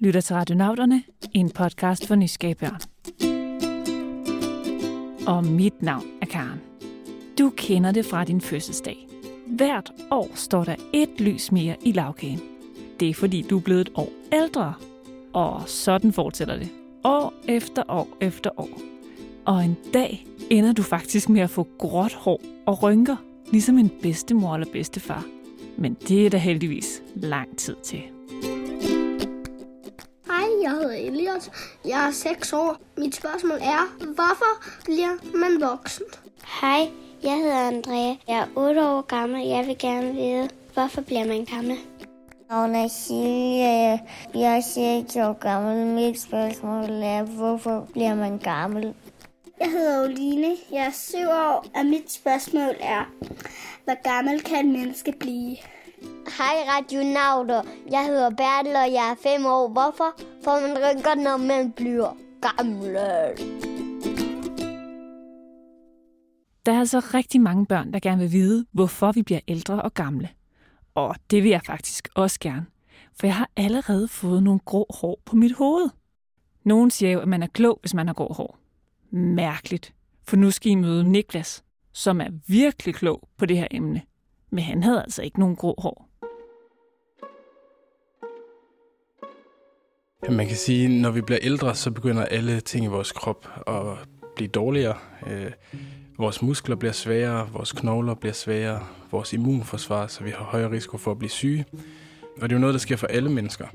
lytter til Radionauterne, en podcast for nysgerrige. Og mit navn er Karen. Du kender det fra din fødselsdag. Hvert år står der et lys mere i lavkagen. Det er fordi, du er blevet et år ældre. Og sådan fortsætter det. År efter år efter år. Og en dag ender du faktisk med at få gråt hår og rynker, ligesom en bedstemor eller bedstefar. Men det er der heldigvis lang tid til. Elias. Jeg er 6 år. Mit spørgsmål er, hvorfor bliver man voksen? Hej, jeg hedder Andrea. Jeg er 8 år gammel. Jeg vil gerne vide, hvorfor bliver man gammel? Navn er Silje. Jeg er 6 år gammel. Mit spørgsmål er, hvorfor bliver man gammel? Jeg hedder Oline. Jeg er 7 år, og mit spørgsmål er, hvor gammel kan et menneske blive? Hej radionauter. Jeg hedder Bertel, og jeg er 5 år. Hvorfor får man rynker, når man bliver gammel? Der er altså rigtig mange børn, der gerne vil vide, hvorfor vi bliver ældre og gamle. Og det vil jeg faktisk også gerne, for jeg har allerede fået nogle grå hår på mit hoved. Nogen siger jo, at man er klog, hvis man har grå hår. Mærkeligt, for nu skal I møde Niklas, som er virkelig klog på det her emne. Men han havde altså ikke nogen grå hår. Man kan sige, når vi bliver ældre, så begynder alle ting i vores krop at blive dårligere. Øh, vores muskler bliver svagere, vores knogler bliver svagere, vores immunforsvar, så vi har højere risiko for at blive syge. Og det er jo noget, der sker for alle mennesker.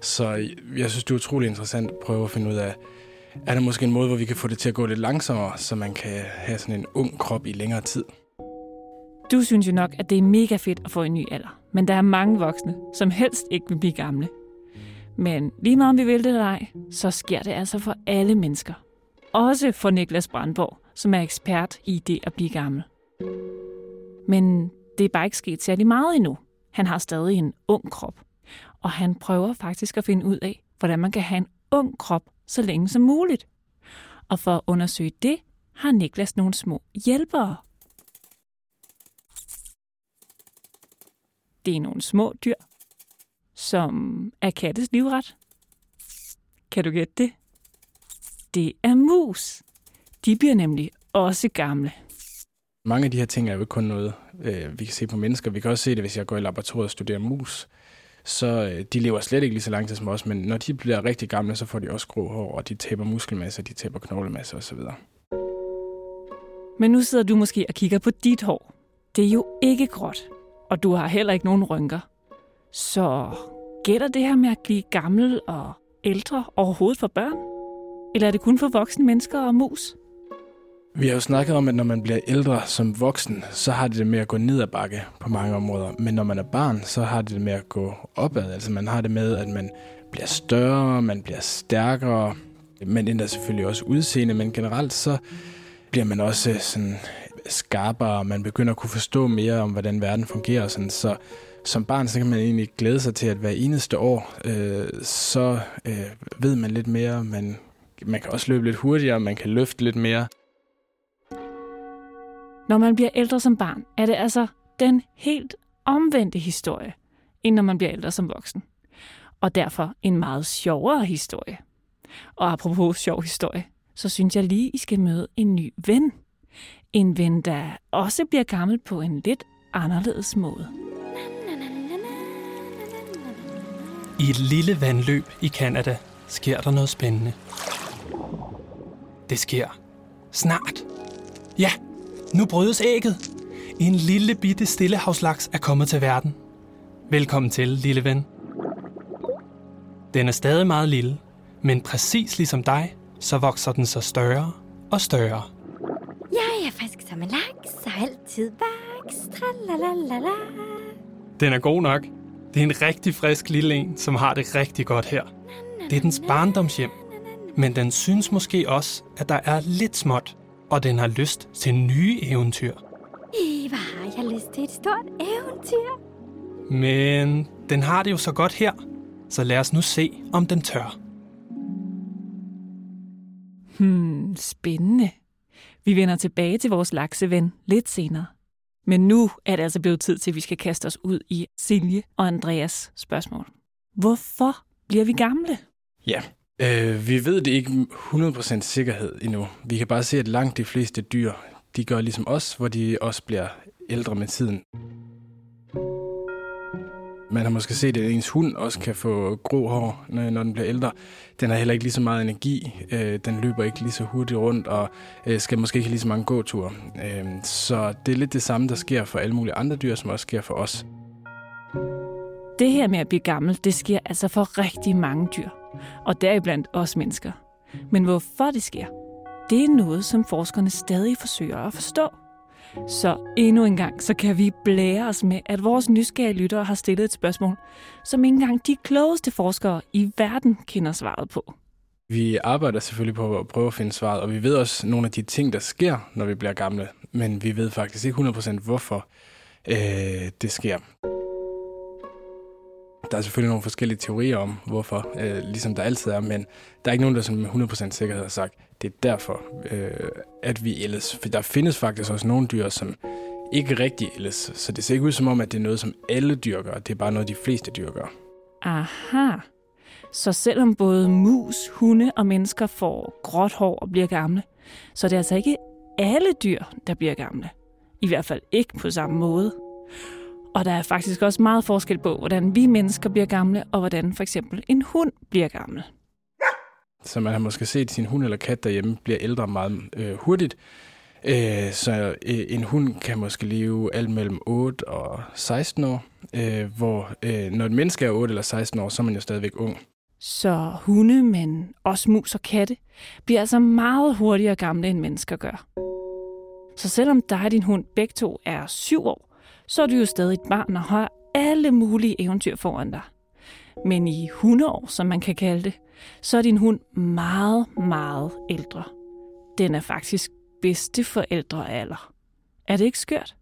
Så jeg synes, det er utrolig interessant at prøve at finde ud af, er der måske en måde, hvor vi kan få det til at gå lidt langsommere, så man kan have sådan en ung krop i længere tid. Du synes jo nok, at det er mega fedt at få en ny alder. Men der er mange voksne, som helst ikke vil blive gamle. Men lige meget om vi vil det eller ej, så sker det altså for alle mennesker. Også for Niklas Brandborg, som er ekspert i det at blive gammel. Men det er bare ikke sket særlig meget endnu. Han har stadig en ung krop. Og han prøver faktisk at finde ud af, hvordan man kan have en ung krop så længe som muligt. Og for at undersøge det, har Niklas nogle små hjælpere. Det er nogle små dyr, som er kattes livret. Kan du gætte det? Det er mus. De bliver nemlig også gamle. Mange af de her ting er jo ikke kun noget, øh, vi kan se på mennesker. Vi kan også se det, hvis jeg går i laboratoriet og studerer mus. Så øh, de lever slet ikke lige så lang tid som os, men når de bliver rigtig gamle, så får de også grå hår, og de taber muskelmasse, de taber knoglemasse osv. Men nu sidder du måske og kigger på dit hår. Det er jo ikke gråt, og du har heller ikke nogen rynker. Så gætter det her med at blive gammel og ældre overhovedet for børn? Eller er det kun for voksne mennesker og mus? Vi har jo snakket om, at når man bliver ældre som voksen, så har det det med at gå ned ad bakke på mange områder. Men når man er barn, så har det det med at gå opad. Altså man har det med, at man bliver større, man bliver stærkere. Man ændrer selvfølgelig også udseende, men generelt så bliver man også øh, sådan skarpere. Man begynder at kunne forstå mere om, hvordan verden fungerer. Sådan. Så som barn, så kan man egentlig glæde sig til, at hver eneste år, øh, så øh, ved man lidt mere. Man, man kan også løbe lidt hurtigere, man kan løfte lidt mere. Når man bliver ældre som barn, er det altså den helt omvendte historie, end når man bliver ældre som voksen. Og derfor en meget sjovere historie. Og apropos sjov historie, så synes jeg lige, I skal møde en ny ven. En ven, der også bliver gammel på en lidt anderledes måde. I et lille vandløb i Kanada sker der noget spændende. Det sker. Snart. Ja, nu brydes ægget. En lille bitte stillehavslaks er kommet til verden. Velkommen til, lille ven. Den er stadig meget lille, men præcis ligesom dig, så vokser den så større og større altid vaks. Tralalala. Den er god nok. Det er en rigtig frisk lille en, som har det rigtig godt her. Det er dens barndomshjem. Men den synes måske også, at der er lidt småt, og den har lyst til nye eventyr. I, hvor har jeg lyst til et stort eventyr. Men den har det jo så godt her, så lad os nu se, om den tør. Hmm, spændende. Vi vender tilbage til vores lakseven lidt senere. Men nu er det altså blevet tid til, at vi skal kaste os ud i Silje og Andreas spørgsmål. Hvorfor bliver vi gamle? Ja, øh, vi ved det ikke 100% sikkerhed endnu. Vi kan bare se, at langt de fleste dyr, de gør ligesom os, hvor de også bliver ældre med tiden. Man har måske set, at ens hund også kan få grå hår, når, når den bliver ældre. Den har heller ikke lige så meget energi. Øh, den løber ikke lige så hurtigt rundt, og øh, skal måske ikke have lige så mange gåture. Øh, så det er lidt det samme, der sker for alle mulige andre dyr, som også sker for os. Det her med at blive gammel, det sker altså for rigtig mange dyr. Og deriblandt også mennesker. Men hvorfor det sker, det er noget, som forskerne stadig forsøger at forstå. Så endnu en gang, så kan vi blære os med, at vores nysgerrige lyttere har stillet et spørgsmål, som ikke engang de klogeste forskere i verden kender svaret på. Vi arbejder selvfølgelig på at prøve at finde svaret, og vi ved også nogle af de ting, der sker, når vi bliver gamle, men vi ved faktisk ikke 100% hvorfor øh, det sker. Der er selvfølgelig nogle forskellige teorier om, hvorfor, øh, ligesom der altid er, men der er ikke nogen, der som med 100% sikkerhed har sagt, det er derfor, øh, at vi ældes. For der findes faktisk også nogle dyr, som ikke rigtig ældes, så det ser ikke ud som om, at det er noget, som alle dyr gør. Det er bare noget, de fleste dyr gør. Aha. Så selvom både mus, hunde og mennesker får gråt hår og bliver gamle, så det er altså ikke alle dyr, der bliver gamle. I hvert fald ikke på samme måde. Og der er faktisk også meget forskel på, hvordan vi mennesker bliver gamle, og hvordan for eksempel en hund bliver gammel. Så man har måske set sin hund eller kat derhjemme bliver ældre meget øh, hurtigt. Øh, så øh, en hund kan måske leve alt mellem 8 og 16 år, øh, hvor øh, når et menneske er 8 eller 16 år, så er man jo stadigvæk ung. Så hunde, men også mus og katte, bliver altså meget hurtigere gamle, end mennesker gør. Så selvom dig og din hund begge to er syv år, så er du jo stadig et barn og har alle mulige eventyr foran dig. Men i hundeår, som man kan kalde det, så er din hund meget, meget ældre. Den er faktisk bedste forældrealder. Er det ikke skørt?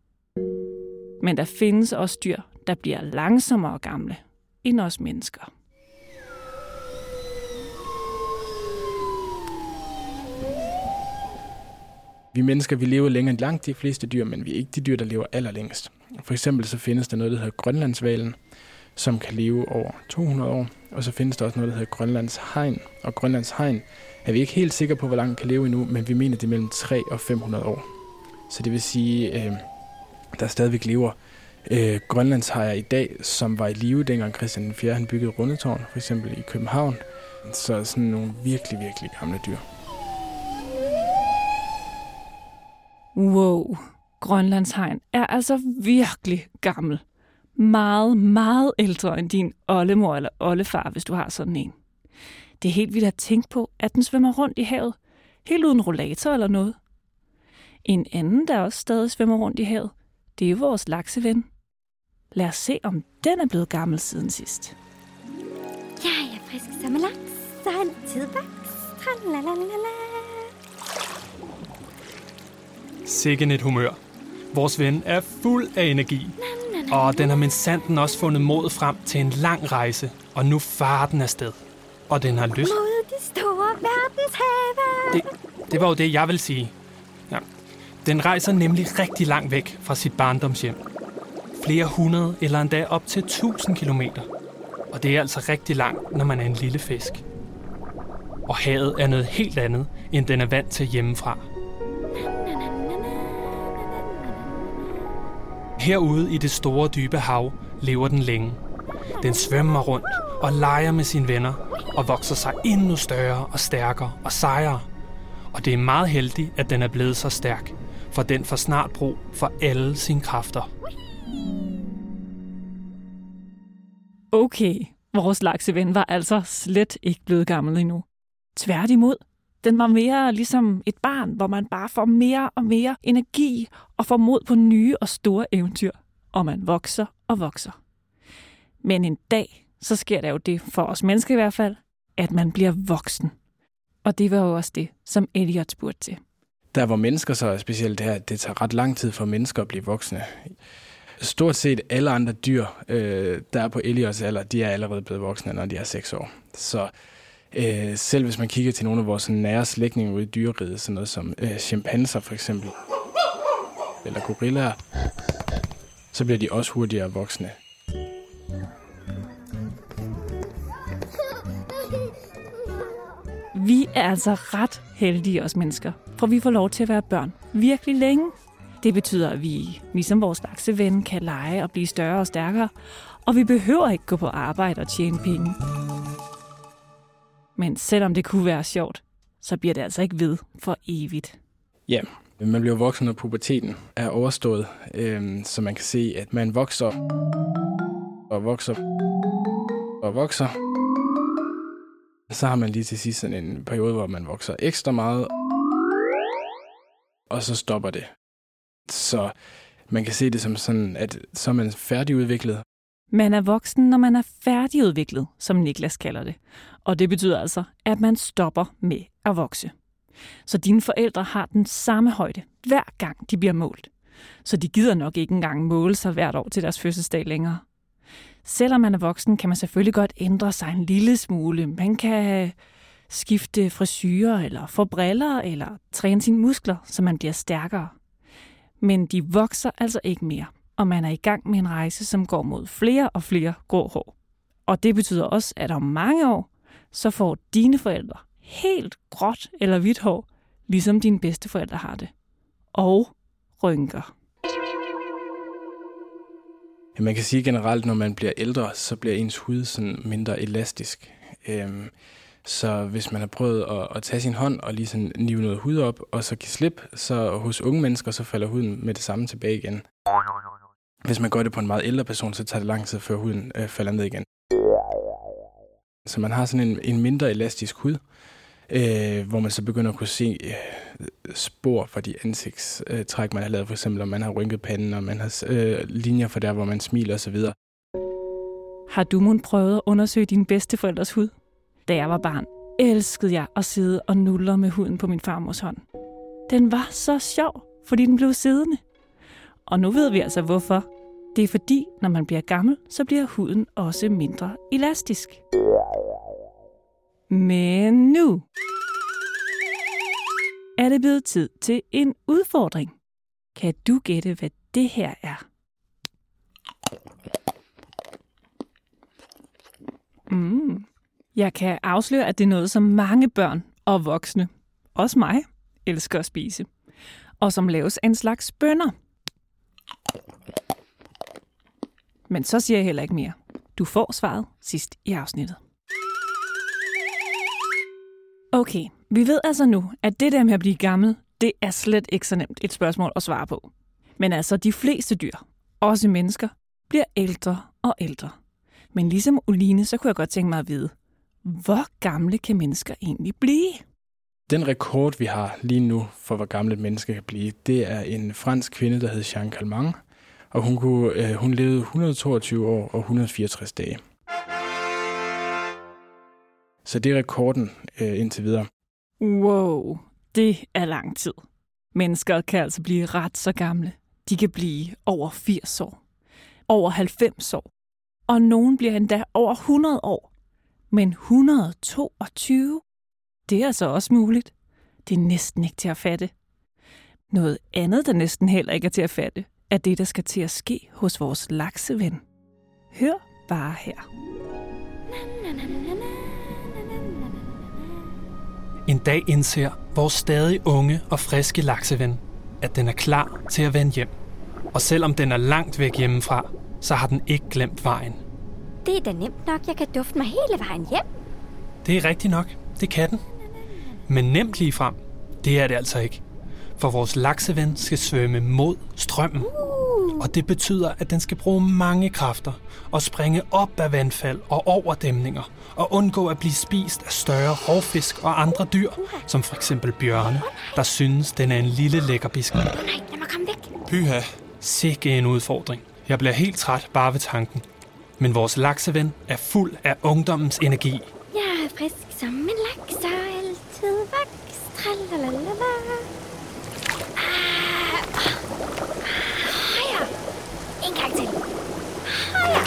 Men der findes også dyr, der bliver langsommere gamle end os mennesker. Vi mennesker, vi lever længere end langt de fleste dyr, men vi er ikke de dyr, der lever allerlængst. For eksempel så findes der noget, der hedder Grønlandsvalen, som kan leve over 200 år. Og så findes der også noget, der hedder Grønlands Hegn. Og Grønlands Hegn er vi ikke helt sikre på, hvor langt den kan leve endnu, men vi mener, det er mellem 3 og 500 år. Så det vil sige, øh, der stadigvæk lever øh, grønlandshajer i dag, som var i live dengang Christian 4. han byggede Rundetårn, for eksempel i København. Så sådan nogle virkelig, virkelig gamle dyr. Wow, Grønlandshegn er altså virkelig gammel. Meget, meget ældre end din oldemor eller oldefar, hvis du har sådan en. Det er helt vildt at tænke på, at den svømmer rundt i havet, helt uden rollator eller noget. En anden, der også stadig svømmer rundt i havet, det er vores lakseven. Lad os se, om den er blevet gammel siden sidst. Jeg er frisk som en laks, så vaks. Tralalala. Sikken et humør. Vores ven er fuld af energi. Og den har med sanden også fundet mod frem til en lang rejse. Og nu farer den afsted. Og den har lyst... Mod de store verdenshave. Det, det var jo det, jeg vil sige. Ja. Den rejser nemlig rigtig langt væk fra sit barndomshjem. Flere hundrede eller endda op til 1000 kilometer. Og det er altså rigtig langt, når man er en lille fisk. Og havet er noget helt andet, end den er vant til hjemmefra. Herude i det store dybe hav lever den længe. Den svømmer rundt og leger med sine venner og vokser sig endnu større og stærkere og sejere. Og det er meget heldigt, at den er blevet så stærk, for den får snart brug for alle sine kræfter. Okay, vores lakseven var altså slet ikke blevet gammel endnu. Tværtimod, den var mere ligesom et barn, hvor man bare får mere og mere energi og får mod på nye og store eventyr. Og man vokser og vokser. Men en dag, så sker der jo det, for os mennesker i hvert fald, at man bliver voksen. Og det var jo også det, som Elliot spurgte til. Der hvor mennesker så er specielt det her, at det tager ret lang tid for mennesker at blive voksne. Stort set alle andre dyr, øh, der er på Eliots alder, de er allerede blevet voksne, når de er 6 år. Så øh, selv hvis man kigger til nogle af vores nære slægtninge ude i dyreriget, sådan noget som øh, chimpanser for eksempel, eller gorillaer, så bliver de også hurtigere voksne. Vi er altså ret heldige os mennesker, for vi får lov til at være børn virkelig længe. Det betyder, at vi, ligesom vores lakseven, kan lege og blive større og stærkere, og vi behøver ikke gå på arbejde og tjene penge. Men selvom det kunne være sjovt, så bliver det altså ikke ved for evigt. Ja, man bliver voksen, når puberteten er overstået, øh, så man kan se, at man vokser og vokser og vokser. Så har man lige til sidst sådan en periode, hvor man vokser ekstra meget, og så stopper det. Så man kan se det som sådan, at så er man færdigudviklet, man er voksen, når man er færdigudviklet, som Niklas kalder det. Og det betyder altså, at man stopper med at vokse. Så dine forældre har den samme højde, hver gang de bliver målt. Så de gider nok ikke engang måle sig hvert år til deres fødselsdag længere. Selvom man er voksen, kan man selvfølgelig godt ændre sig en lille smule. Man kan skifte frisyrer, eller få briller, eller træne sine muskler, så man bliver stærkere. Men de vokser altså ikke mere, og man er i gang med en rejse, som går mod flere og flere grå hår. Og det betyder også, at om mange år, så får dine forældre helt gråt eller hvidt hår, ligesom dine bedsteforældre har det. Og rynker. Ja, man kan sige generelt, når man bliver ældre, så bliver ens hud sådan mindre elastisk. Øhm, så hvis man har prøvet at, at tage sin hånd og lige sådan nive noget hud op, og så give slip, så hos unge mennesker, så falder huden med det samme tilbage igen. Hvis man gør det på en meget ældre person, så tager det lang tid, før huden øh, falder ned igen. Så man har sådan en, en mindre elastisk hud, øh, hvor man så begynder at kunne se øh, spor fra de ansigtstræk, man har lavet. For eksempel, om man har rynket panden, og man har øh, linjer for der, hvor man smiler osv. Har du mon prøvet at undersøge dine bedsteforældres hud? Da jeg var barn, elskede jeg at sidde og nulle med huden på min farmors hånd. Den var så sjov, fordi den blev siddende. Og nu ved vi altså hvorfor. Det er fordi, når man bliver gammel, så bliver huden også mindre elastisk. Men nu er det blevet tid til en udfordring. Kan du gætte, hvad det her er? Mm. Jeg kan afsløre, at det er noget, som mange børn og voksne, også mig, elsker at spise. Og som laves af en slags bønner. Men så siger jeg heller ikke mere. Du får svaret sidst i afsnittet. Okay, vi ved altså nu, at det der med at blive gammel, det er slet ikke så nemt et spørgsmål at svare på. Men altså, de fleste dyr, også mennesker, bliver ældre og ældre. Men ligesom Uline, så kunne jeg godt tænke mig at vide, hvor gamle kan mennesker egentlig blive? Den rekord, vi har lige nu for, hvor gammel et menneske kan blive, det er en fransk kvinde, der hed Jean Calment, og hun, kunne, øh, hun levede 122 år og 164 dage. Så det er rekorden øh, indtil videre. Wow, det er lang tid. Mennesker kan altså blive ret så gamle. De kan blive over 80 år, over 90 år, og nogen bliver endda over 100 år. Men 122, det er altså også muligt. Det er næsten ikke til at fatte. Noget andet, der næsten heller ikke er til at fatte, er det, der skal til at ske hos vores lakseven. Hør bare her. En dag indser vores stadig unge og friske lakseven, at den er klar til at vende hjem. Og selvom den er langt væk hjemmefra, så har den ikke glemt vejen. Det er da nemt nok, jeg kan dufte mig hele vejen hjem. Det er rigtigt nok, det kan den. Men nemt lige frem, det er det altså ikke. For vores lakseven skal svømme mod strømmen. Og det betyder, at den skal bruge mange kræfter og springe op af vandfald og over dæmninger og undgå at blive spist af større rovfisk og andre dyr, som for eksempel bjørne, der synes, den er en lille lækkerbisk. Nej, lad mig komme væk. Pyha, sikke en udfordring. Jeg bliver helt træt bare ved tanken. Men vores lakseven er fuld af ungdommens energi. Jeg er frisk som en laks og altid. Tralalala. Ah, ah, ja. En gang til. Ah, ja.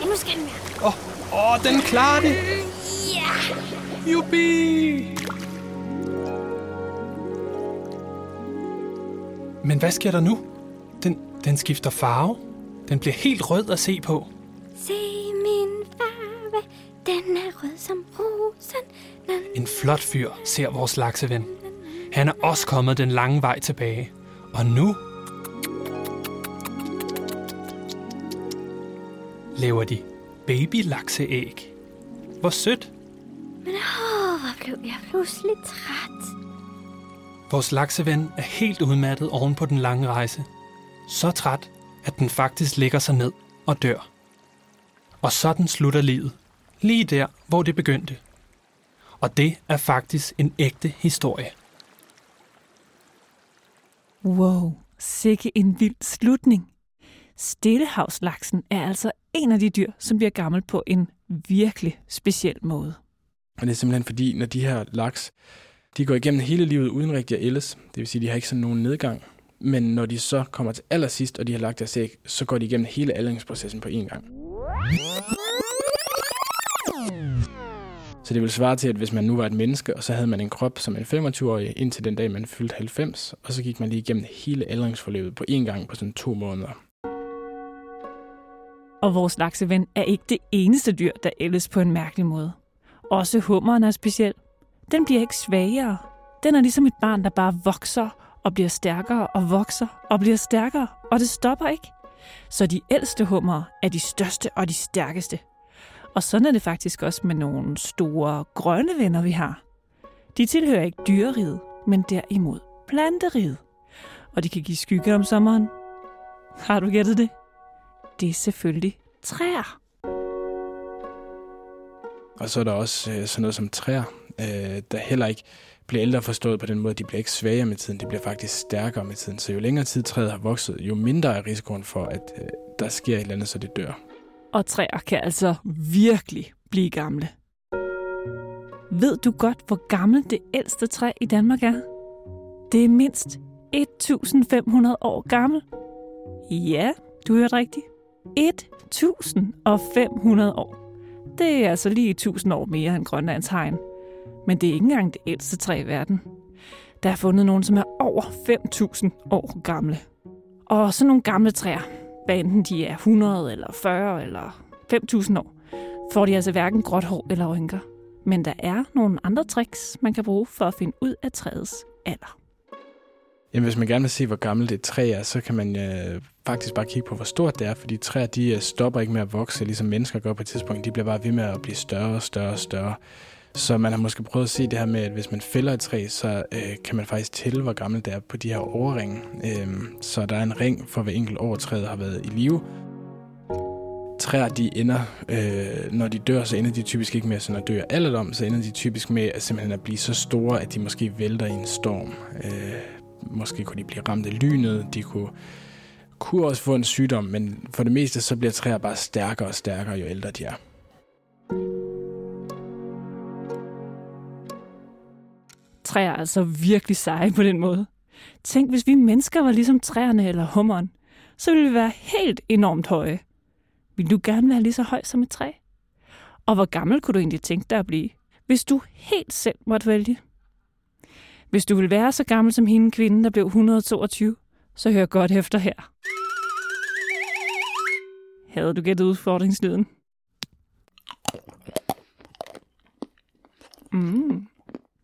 ja. nu skal den være. Åh, oh, oh, den klarer det! Ja. Jubi! Men hvad sker der nu? Den, den skifter farve. Den bliver helt rød at se på. Se min farve, den Den er rød som rosen. En flot fyr ser vores lakseven. Han er også kommet den lange vej tilbage. Og nu laver de babylakseæg. Hvor sødt. Men åh, hvor blev jeg pludselig træt. Vores lakseven er helt udmattet oven på den lange rejse. Så træt, at den faktisk ligger sig ned og dør. Og sådan slutter livet. Lige der, hvor det begyndte. Og det er faktisk en ægte historie. Wow, sikke en vild slutning. Stillehavslaksen er altså en af de dyr, som bliver gammel på en virkelig speciel måde. Og det er simpelthen fordi, når de her laks, de går igennem hele livet uden rigtig at ældes. Det vil sige, de har ikke sådan nogen nedgang. Men når de så kommer til allersidst, og de har lagt deres æg, så går de igennem hele aldringsprocessen på én gang. Så det vil svare til, at hvis man nu var et menneske, og så havde man en krop som en 25-årig, indtil den dag, man fyldte 90, og så gik man lige igennem hele aldringsforløbet på én gang på sådan to måneder. Og vores lakseven er ikke det eneste dyr, der ældes på en mærkelig måde. Også hummeren er speciel. Den bliver ikke svagere. Den er ligesom et barn, der bare vokser og bliver stærkere og vokser og bliver stærkere, og det stopper ikke. Så de ældste hummer er de største og de stærkeste. Og sådan er det faktisk også med nogle store grønne venner, vi har. De tilhører ikke dyreriget, men derimod planteriget. Og de kan give skygge om sommeren. Har du gættet det? Det er selvfølgelig træer. Og så er der også øh, sådan noget som træer, øh, der heller ikke bliver ældre forstået på den måde. De bliver ikke svagere med tiden, de bliver faktisk stærkere med tiden. Så jo længere tid træet har vokset, jo mindre er risikoen for, at øh, der sker et eller andet, så det dør. Og træer kan altså virkelig blive gamle. Ved du godt, hvor gammelt det ældste træ i Danmark er? Det er mindst 1500 år gammelt. Ja, du hørte rigtigt. 1500 år. Det er altså lige 1000 år mere end Grønlands hegn. Men det er ikke engang det ældste træ i verden. Der er fundet nogen, som er over 5000 år gamle. Og så nogle gamle træer, hvad enten de er 100 eller 40 eller 5000 år, får de altså hverken gråt hår eller rynker. Men der er nogle andre tricks, man kan bruge for at finde ud af træets alder. Jamen, hvis man gerne vil se, hvor gammelt et træ er, så kan man øh, faktisk bare kigge på, hvor stort det er, fordi træer de øh, stopper ikke med at vokse, ligesom mennesker gør på et tidspunkt. De bliver bare ved med at blive større og større og større. Så man har måske prøvet at se det her med, at hvis man fælder et træ, så øh, kan man faktisk tælle, hvor gammelt det er på de her overringe. Øh, så der er en ring for hver enkelt år, træet har været i live. Træer, de ender, øh, når de dør, så ender de typisk ikke med sådan at dø af alderdom, så ender de typisk med at simpelthen at blive så store, at de måske vælter i en storm. Øh, måske kunne de blive ramt af lynet, de kunne, kunne også få en sygdom, men for det meste så bliver træer bare stærkere og stærkere, jo ældre de er. Træer altså virkelig seje på den måde. Tænk, hvis vi mennesker var ligesom træerne eller hummeren, så ville vi være helt enormt høje. Vil du gerne være lige så høj som et træ? Og hvor gammel kunne du egentlig tænke dig at blive, hvis du helt selv måtte vælge? Hvis du vil være så gammel som hende kvinde, der blev 122, så hør godt efter her. Havde du gættet udfordringslyden? Mm.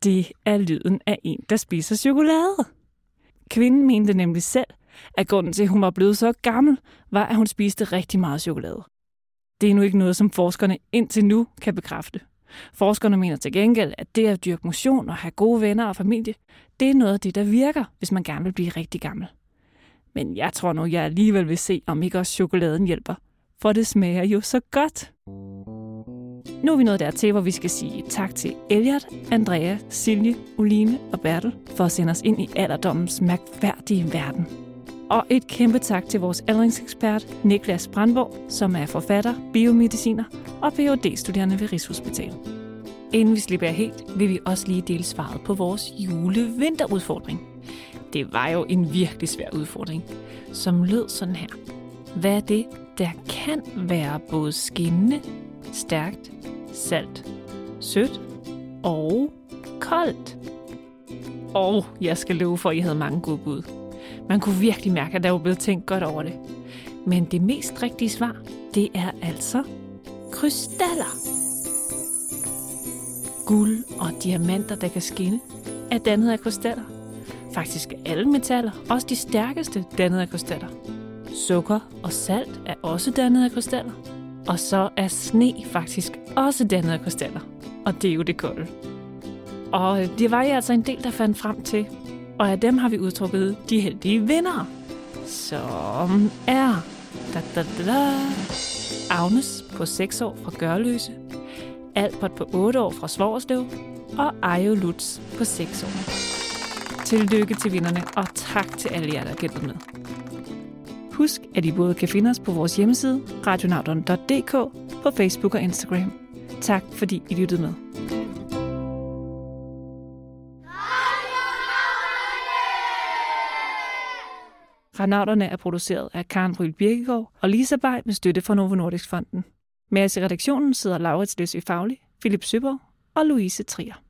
Det er lyden af en, der spiser chokolade. Kvinden mente nemlig selv, at grunden til, at hun var blevet så gammel, var, at hun spiste rigtig meget chokolade. Det er nu ikke noget, som forskerne indtil nu kan bekræfte. Forskerne mener til gengæld, at det at dyrke motion og have gode venner og familie, det er noget af det, der virker, hvis man gerne vil blive rigtig gammel. Men jeg tror nu, jeg alligevel vil se, om ikke også chokoladen hjælper. For det smager jo så godt. Nu er vi nået dertil, hvor vi skal sige tak til Elliot, Andrea, Silje, Uline og Bertel for at sende os ind i alderdommens mærkværdige verden. Og et kæmpe tak til vores aldringsekspert Niklas Brandborg, som er forfatter, biomediciner og phd studerende ved Rigshospitalet. Inden vi slipper helt, vil vi også lige dele svaret på vores julevinterudfordring. Det var jo en virkelig svær udfordring, som lød sådan her. Hvad er det, der kan være både skinnende, stærkt, salt, sødt og koldt? Og jeg skal love for, at I havde mange gode bud. Man kunne virkelig mærke, at der var blevet tænkt godt over det. Men det mest rigtige svar, det er altså krystaller. Guld og diamanter, der kan skinne, er dannet af krystaller. Faktisk er alle metaller, også de stærkeste, dannet af krystaller. Sukker og salt er også dannet af krystaller. Og så er sne faktisk også dannet af krystaller. Og det er jo det kolde. Og øh, det var jeg altså en del, der fandt frem til. Og af dem har vi udtrukket de heldige vinder. Som er... Da, da, da, da. Agnes på 6 år fra Gørløse. Albert på 8 år fra Svorslev. Og Ajo Lutz på 6 år. Tillykke til vinderne, og tak til alle jer, der har med. Husk, at I både kan finde os på vores hjemmeside, radionauten.dk, på Facebook og Instagram. Tak fordi I lyttede med. Ranauterne er produceret af Karen Bryl Birkegaard og Lisa Bay med støtte fra Novo Nordisk Fonden. Med os i redaktionen sidder Laurits Løsø Fagli, Philip Søborg og Louise Trier.